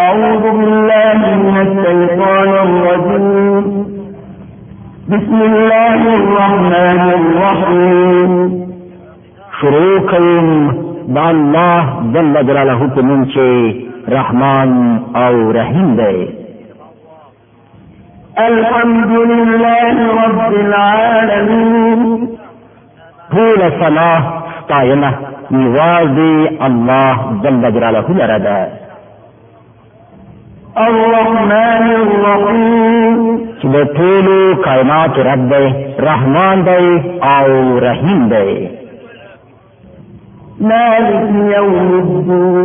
أعوذ بالله من الشيطان الرجيم. بسم الله الرحمن الرحيم. شروع دا الله جل جلاله په نوم چې رحمان أو رحیم دی. الحمد لله رب العالمين. ټول صلاح ستاینه یوازې الله جل جلاله لره ده الرحمن الرحيم چې د ټولو کائنات رب دی رحمان دی او رحیم دی مالك يوم الدين